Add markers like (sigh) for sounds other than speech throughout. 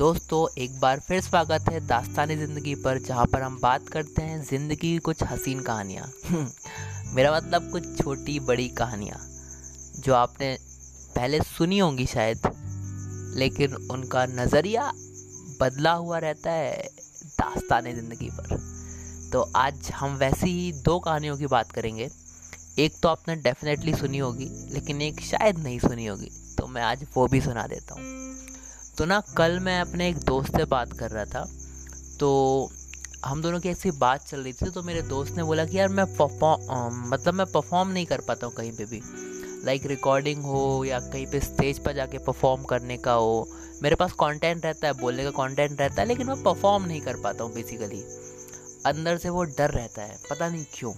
दोस्तों, एक बार फिर स्वागत है दास्तानी ज़िंदगी पर, जहाँ पर हम बात करते हैं ज़िंदगी की कुछ हसीन कहानियाँ। मेरा मतलब कुछ छोटी बड़ी कहानियाँ, जो आपने पहले सुनी होंगी शायद, लेकिन उनका नज़रिया बदला हुआ रहता है दास्तानी ज़िंदगी पर। तो आज हम वैसी ही दो कहानियों की बात करेंगे। एक तो आपने डेफिनेटली सुनी होगी, लेकिन एक शायद नहीं सुनी होगी तो मैं आज वो भी सुना देता हूँ। तो ना, कल मैं अपने एक दोस्त से बात कर रहा था तो हम दोनों की ऐसी बात चल रही थी तो मेरे दोस्त ने बोला कि यार मैं परफॉर्म मतलब मैं परफॉर्म नहीं कर पाता हूँ कहीं पे भी। लाइक रिकॉर्डिंग हो या कहीं पे स्टेज पर जाके परफॉर्म करने का हो, मेरे पास कंटेंट रहता है, बोलने का कंटेंट रहता है, लेकिन मैं परफॉर्म नहीं कर पाता हूँ बेसिकली अंदर से वो डर रहता है, पता नहीं क्यों।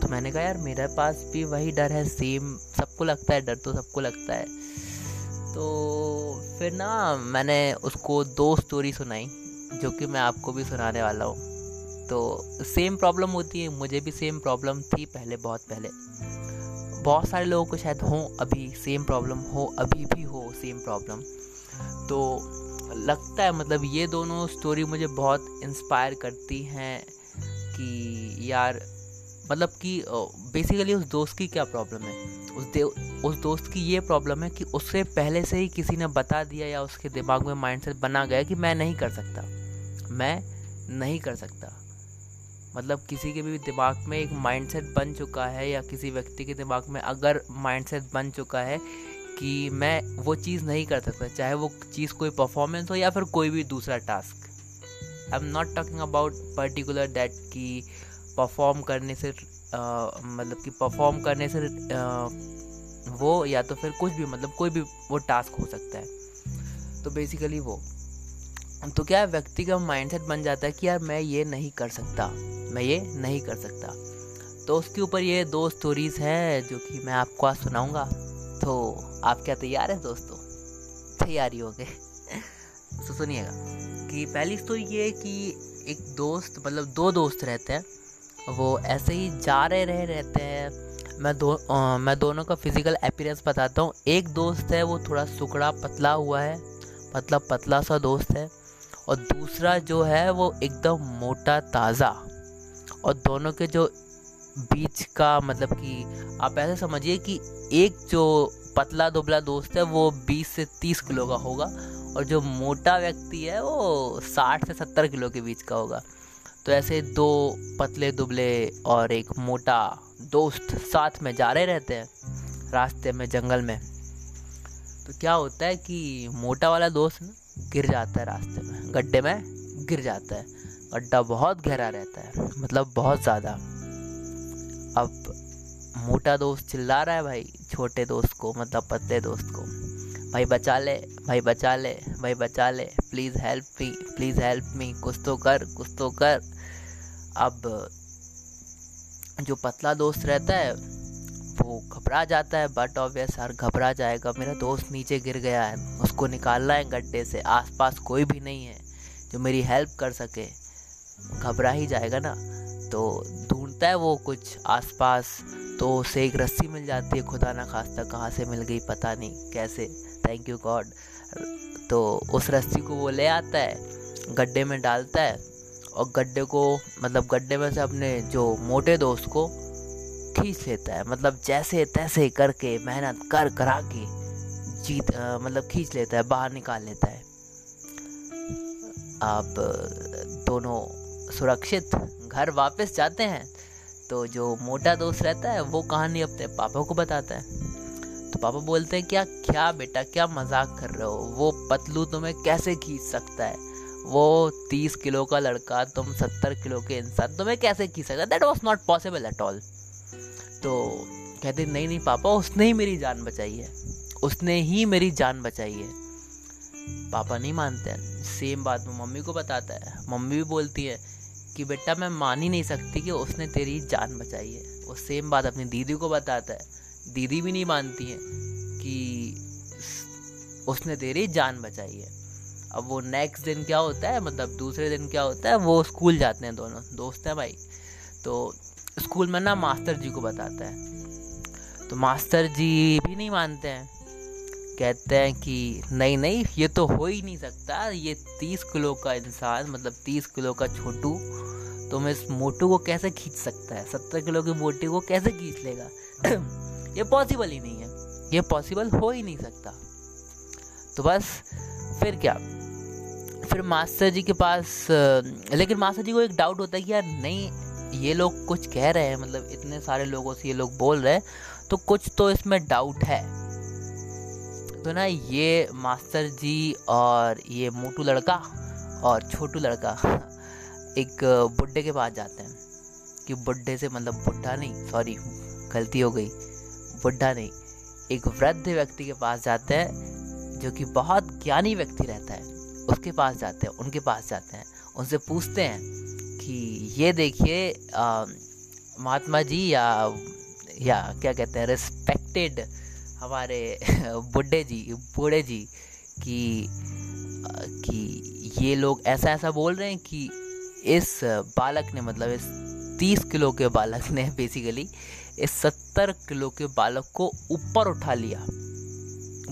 तो मैंने कहा, यार, मेरे पास भी वही डर है सेम सबको लगता है, डर तो सबको लगता है। तो फिर ना मैंने उसको दो स्टोरी सुनाई, जो कि मैं आपको भी सुनाने वाला हूँ। तो सेम प्रॉब्लम होती है, मुझे भी सेम प्रॉब्लम थी पहले, बहुत पहले। बहुत सारे लोगों को शायद हो अभी सेम प्रॉब्लम हो अभी भी हो सेम प्रॉब्लम तो लगता है मतलब ये दोनों स्टोरी मुझे बहुत इंस्पायर करती हैं कि यार मतलब कि बेसिकली उस दोस्त की क्या प्रॉब्लम है? उस दे, उस दोस्त की ये प्रॉब्लम है कि उससे पहले से ही किसी ने बता दिया या उसके दिमाग में माइंडसेट बना गया कि मैं नहीं कर सकता। मैं नहीं कर सकता। मतलब किसी के भी दिमाग में एक माइंडसेट बन चुका है या किसी व्यक्ति के दिमाग में अगर माइंडसेट बन चुका है कि मैं वो चीज़ नहीं कर सकता, चाहे वो चीज़ कोई परफॉर्मेंस हो या फिर कोई भी दूसरा task I am not talking about particular that कि परफॉर्म करने से मतलब कि परफॉर्म करने से आ, वो या तो फिर कुछ भी मतलब कोई भी वो टास्क हो सकता है। तो बेसिकली वो। तो क्या व्यक्ति का माइंडसेट बन जाता है कि यार मैं ये नहीं कर सकता मैं ये नहीं कर सकता। तो उसके ऊपर ये दो स्टोरीज हैं जो कि मैं आपको आज सुनाऊँगा। तो आप क्या तैयार हैं दोस्तों? तैयारी हो गए। (laughs) तो सुनिएगा कि पहली स्टोरी ये है कि एक दोस्त मतलब दो दोस्त रहते हैं। वो ऐसे ही जा रहे रहे रहते हैं। मैं दो आ, मैं दोनों का फ़िज़िकल अपीरेंस बताता हूँ। एक दोस्त है वो थोड़ा सुकड़ा पतला हुआ है। मतलब पतला सा दोस्त है। और दूसरा जो है वो एकदम मोटा ताज़ा। और दोनों के जो बीच का मतलब कि आप ऐसे समझिए कि एक जो पतला दुबला दोस्त है वो 20 से 30 किलो का होगा। और जो मोटा व्यक्ति है वो 60 से 70 किलो के बीच का होगा। तो ऐसे दो पतले दुबले और एक मोटा दोस्त साथ में जा रहे रहते हैं, रास्ते में, जंगल में। तो क्या होता है कि मोटा वाला दोस्त ना गिर जाता है रास्ते में, गड्ढे में गिर जाता है। गड्ढा बहुत गहरा रहता है मतलब बहुत ज़्यादा। अब मोटा दोस्त चिल्ला रहा है भाई, छोटे दोस्त को मतलब पतले दोस्त को। भाई बचा ले, भाई बचा ले, भाई बचा ले please help me please help me कुछ तो कर, कुछ तो कर। अब जो पतला दोस्त रहता है, वो घबरा जाता है बट ऑब्वियस यार घबरा जाएगा। मेरा दोस्त नीचे गिर गया है, उसको निकालना है गड्ढे से, आसपास कोई भी नहीं है, जो मेरी हेल्प कर सके। घबरा ही जाएगा ना तो ढूंढता है वो कुछ आसपास तो उसे एक रस्सी मिल जाती है, खुदा ना खास्ता कहाँ से मिल गई पता नहीं, कैसे। थैंक यू गॉड तो उस रस्सी को वो ले आता है, गड्ढे में डालता है और गड्ढे को मतलब गड्ढे में से अपने जो मोटे दोस्त को खींच लेता है। मतलब जैसे तैसे करके मेहनत कर करा के जीत आ, मतलब खींच लेता है बाहर निकाल लेता है। आप दोनों सुरक्षित घर वापस जाते हैं तो जो मोटा दोस्त रहता है वो कहानी अपने पापा को बताता है। तो पापा बोलते हैं क्या क्या बेटा क्या मज़ाक कर रहे हो? वो पतलू तुम्हें कैसे खींच सकता है? वो तीस किलो का लड़का, तुम सत्तर किलो के इंसान, तुम्हें कैसे खींच सकता? That was not possible at all तो कहते, नहीं नहीं, पापा, उसने ही मेरी जान बचाई है। उसने ही मेरी जान बचाई है। पापा नहीं मानते हैं। सेम बात वो मम्मी को बताता है। मम्मी भी बोलती है कि, बेटा, मैं मान ही नहीं सकती कि उसने तेरी जान बचाई है। वो सेम बात अपनी दीदी को बताता है। दीदी भी नहीं मानती है कि उसने तेरी जान बचाई है। अब वो नेक्स्ट दिन क्या होता है मतलब दूसरे दिन क्या होता है, वो स्कूल जाते हैं दोनों, दोस्त हैं भाई। तो स्कूल में ना मास्टर जी को बताता है। तो मास्टर जी भी नहीं मानते हैं। कहते हैं कि, नहीं नहीं, ये तो हो ही नहीं सकता, ये तीस किलो का इंसान मतलब तीस किलो का छोटू, तुम इस मोटू को कैसे खींच सकता है? सत्तर किलो की मोटी को कैसे खींच लेगा? (clears throat) ये पॉसिबल ही नहीं है। ये पॉसिबल हो ही नहीं सकता। तो बस, फिर क्या? फिर मास्टर जी के पास लेकिन मास्टर जी को एक डाउट होता है कि यार, नहीं, ये लोग कुछ कह रहे हैं मतलब इतने सारे लोगों से ये लोग बोल रहे हैं तो कुछ तो इसमें डाउट है। तो ना ये मास्टर जी और ये मोटू लड़का और छोटू लड़का एक बुढ़े के पास जाते हैं, कि बुढ़े से मतलब बुढ़ा नहीं सॉरी गलती हो गई बुढ़ा नहीं, एक वृद्ध व्यक्ति के पास जाते हैं, जो कि बहुत ज्ञानी व्यक्ति रहता है। उसके पास जाते हैं, उनके पास जाते हैं, उनसे पूछते हैं कि ये देखिए महात्मा जी या या क्या कहते हैं रिस्पेक्टेड हमारे (laughs) बुढ़े जी, बूढ़े जी कि कि ये लोग ऐसा ऐसा बोल रहे हैं कि इस बालक ने मतलब इस तीस किलो के बालक ने बेसिकली इस सत्तर किलो के बालक को ऊपर उठा लिया।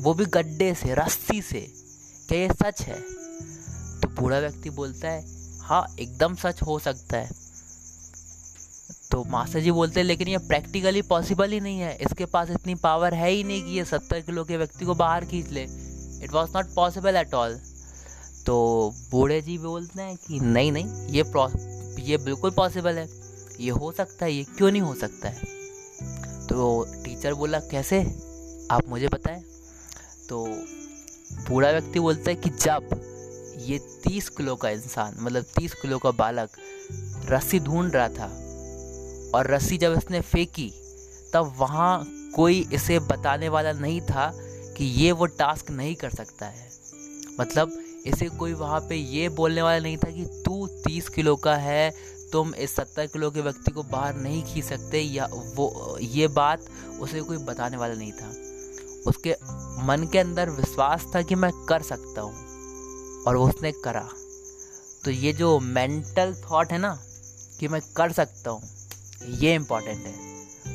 वो भी गड्ढे से, रस्सी से। क्या ये सच है? बूढ़ा व्यक्ति बोलता है हाँ एकदम सच हो सकता है। तो मास्टर जी बोलते हैं, लेकिन ये प्रैक्टिकली पॉसिबल ही नहीं है। इसके पास इतनी पावर है ही नहीं कि ये सत्तर किलो के व्यक्ति को बाहर खींच ले। It was not possible at all तो बूढ़े जी बोलते हैं कि, नहीं नहीं, ये ये बिल्कुल पॉसिबल है। ये हो सकता है, ये क्यों नहीं हो सकता है? तो टीचर बोला, कैसे? आप मुझे बताएँ? तो बूढ़ा व्यक्ति बोलता है कि, जब ये तीस किलो का इंसान मतलब तीस किलो का बालक रस्सी ढूंढ रहा था और रस्सी जब इसने फेंकी, तब वहाँ कोई इसे बताने वाला नहीं था कि ये वो टास्क नहीं कर सकता है। मतलब इसे कोई वहाँ पे ये बोलने वाला नहीं था कि तू तीस किलो का है, तुम इस सत्तर किलो के व्यक्ति को बाहर नहीं खींच सकते या वो, ये बात उसे कोई बताने वाला नहीं था। उसके मन के अंदर विश्वास था कि मैं कर सकता हूँ। और उसने करा। तो ये जो मेंटल थॉट है ना, कि मैं कर सकता हूँ, ये इंपॉर्टेंट है।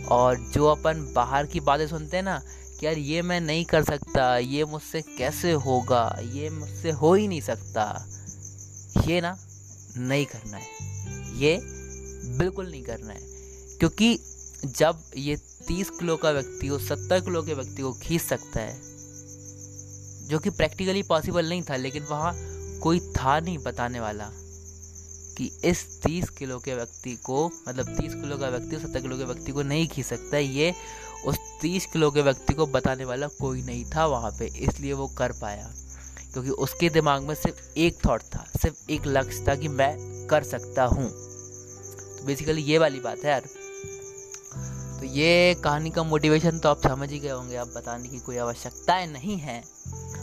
और जो अपन बाहर की बातें सुनते हैं ना, कि यार ये मैं नहीं कर सकता, ये मुझसे कैसे होगा, ये मुझसे हो ही नहीं सकता, ये ना नहीं करना है। ये बिल्कुल नहीं करना है। क्योंकि जब ये तीस किलो का व्यक्ति को सत्तर किलो के व्यक्ति को खींच सकता है जो कि प्रैक्टिकली पॉसिबल नहीं था, लेकिन वहाँ कोई था नहीं बताने वाला कि इस तीस किलो के व्यक्ति को मतलब तीस किलो का व्यक्ति, सत्तर किलो के व्यक्ति को नहीं खींच सकता। ये उस तीस किलो के व्यक्ति को बताने वाला कोई नहीं था वहाँ पे, इसलिए वो कर पाया। क्योंकि उसके दिमाग में सिर्फ़ एक थॉट था, सिर्फ़ एक लक्ष्य था कि मैं कर सकता हूँ। तो बेसिकली ये वाली बात है यार। तो ये कहानी का मोटिवेशन तो आप समझ ही गए होंगे, आप बताने की कोई आवश्यकता नहीं है।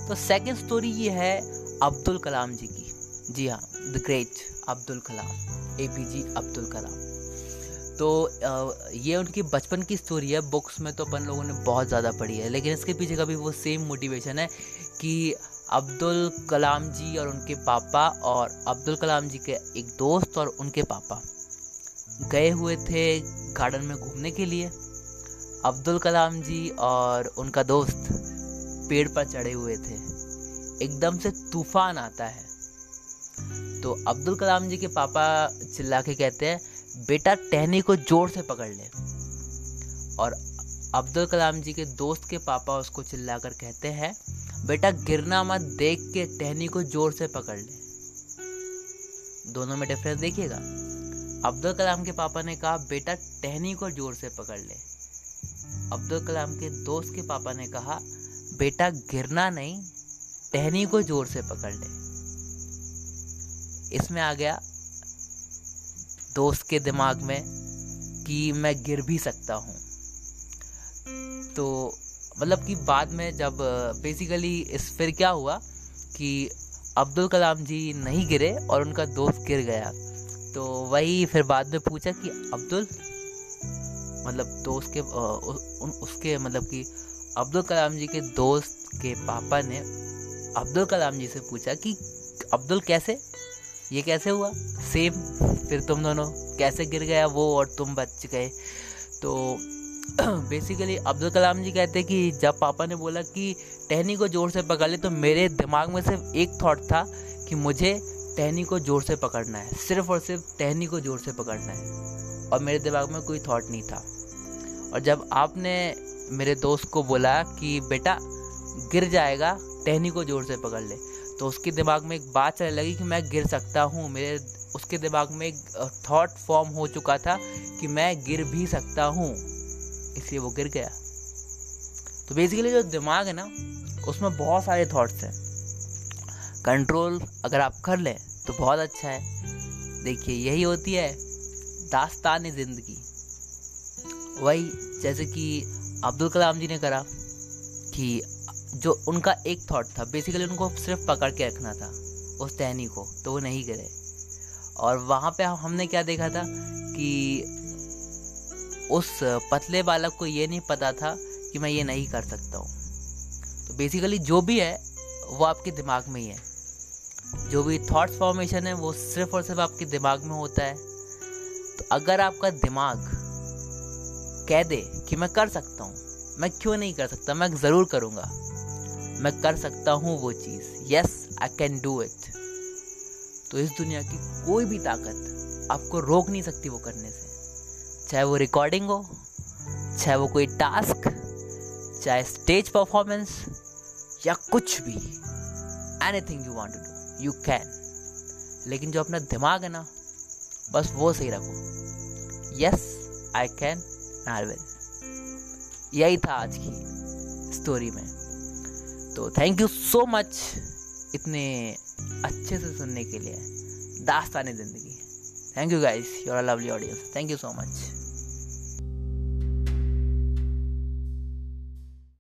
तो सेकंड स्टोरी ये है अब्दुल कलाम जी की। जी हाँ the great Abdul Kalam A P J Abdul Kalam. तो ये उनकी बचपन की स्टोरी है बुक्स में तो अपन लोगों ने बहुत ज़्यादा पढ़ी है, लेकिन इसके पीछे का भी वो सेम मोटिवेशन है कि अब्दुल कलाम जी और उनके पापा और अब्दुल कलाम जी के एक दोस्त और उनके पापा गए हुए थे गार्डन में घूमने के लिए। अब्दुल कलाम जी और उनका दोस्त पेड़ पर चढ़े हुए थे। एकदम से तूफ़ान आता है। तो अब्दुल कलाम जी के पापा चिल्ला के कहते हैं, बेटा, टहनी को ज़ोर से पकड़ ले। और अब्दुल कलाम जी के दोस्त के पापा उसको चिल्लाकर कहते हैं, बेटा, गिरना मत देख के टहनी को ज़ोर से पकड़ ले। दोनों में डिफरेंस देखिएगा। अब्दुल कलाम के पापा ने कहा, बेटा, टहनी को ज़ोर से पकड़ ले। अब्दुल कलाम के दोस्त के पापा ने कहा बेटा गिरना नहीं, टहनी को ज़ोर से पकड़ ले। इसमें आ गया दोस्त के दिमाग में कि मैं गिर भी सकता हूँ। तो मतलब कि बाद में जब बेसिकली इस फिर क्या हुआ कि अब्दुल कलाम जी नहीं गिरे और उनका दोस्त गिर गया। तो वही फिर बाद में पूछा कि अब्दुल मतलब दोस्त के उन उसके मतलब कि अब्दुल कलाम जी के दोस्त के पापा ने अब्दुल कलाम जी से पूछा कि अब्दुल कैसे? ये कैसे हुआ? सेम फिर तुम दोनों कैसे गिर गया वो और तुम बच गए। तो (clears throat) बेसिकली अब्दुल कलाम जी कहते कि जब पापा ने बोला कि टहनी को ज़ोर से पकड़ ले तो मेरे दिमाग में सिर्फ़ एक थॉट था कि मुझे टहनी को ज़ोर से पकड़ना है। सिर्फ़ और सिर्फ़ टहनी को ज़ोर से पकड़ना है। और मेरे दिमाग में कोई थॉट नहीं था। और जब आपने मेरे दोस्त को बोला कि, बेटा, गिर जाएगा, टहनी को ज़ोर से पकड़ ले। तो उसके दिमाग में एक बात चलने लगी कि मैं गिर सकता हूँ। मेरे, उसके दिमाग में एक थॉट फॉर्म हो चुका था कि मैं गिर भी सकता हूँ, इसलिए वो गिर गया। तो बेसिकली जो दिमाग है ना, उसमें बहुत सारे थॉट्स हैं। कंट्रोल अगर आप कर लें तो बहुत अच्छा है। देखिए, यही होती है दास्तान ज़िंदगी वही, जैसे कि अब्दुल कलाम जी ने करा कि जो उनका एक थॉट था बेसिकली उनको सिर्फ़ पकड़ के रखना था, उस टहनी को तो वो नहीं गिरे। और वहाँ पे हमने क्या देखा था कि उस पतले बालक को ये नहीं पता था कि मैं ये नहीं कर सकता हूँ। तो बेसिकली जो भी है, वो आपके दिमाग में ही है। जो भी थॉट्स फॉर्मेशन है, वो सिर्फ़ और सिर्फ़ आपके दिमाग में होता है। तो अगर आपका दिमाग कह दे कि मैं कर सकता हूँ। मैं क्यों नहीं कर सकता? मैं ज़रूर करूँगा। मैं कर सकता हूँ वो चीज़। Yes I can do it तो इस दुनिया की कोई भी ताकत आपको रोक नहीं सकती वो करने से। चाहे वो रिकॉर्डिंग हो, चाहे वो कोई टास्क चाहे स्टेज परफॉर्मेंस या कुछ भी। Anything you want to do you can लेकिन जो अपना दिमाग है ना, बस वो सही रखो। Yes I can I will यही था आज की स्टोरी में। तो थैंक यू सो मच इतने अच्छे से सुनने के लिए। दास्तानी ज़िंदगी। Thank you guys your lovely audience thank you so much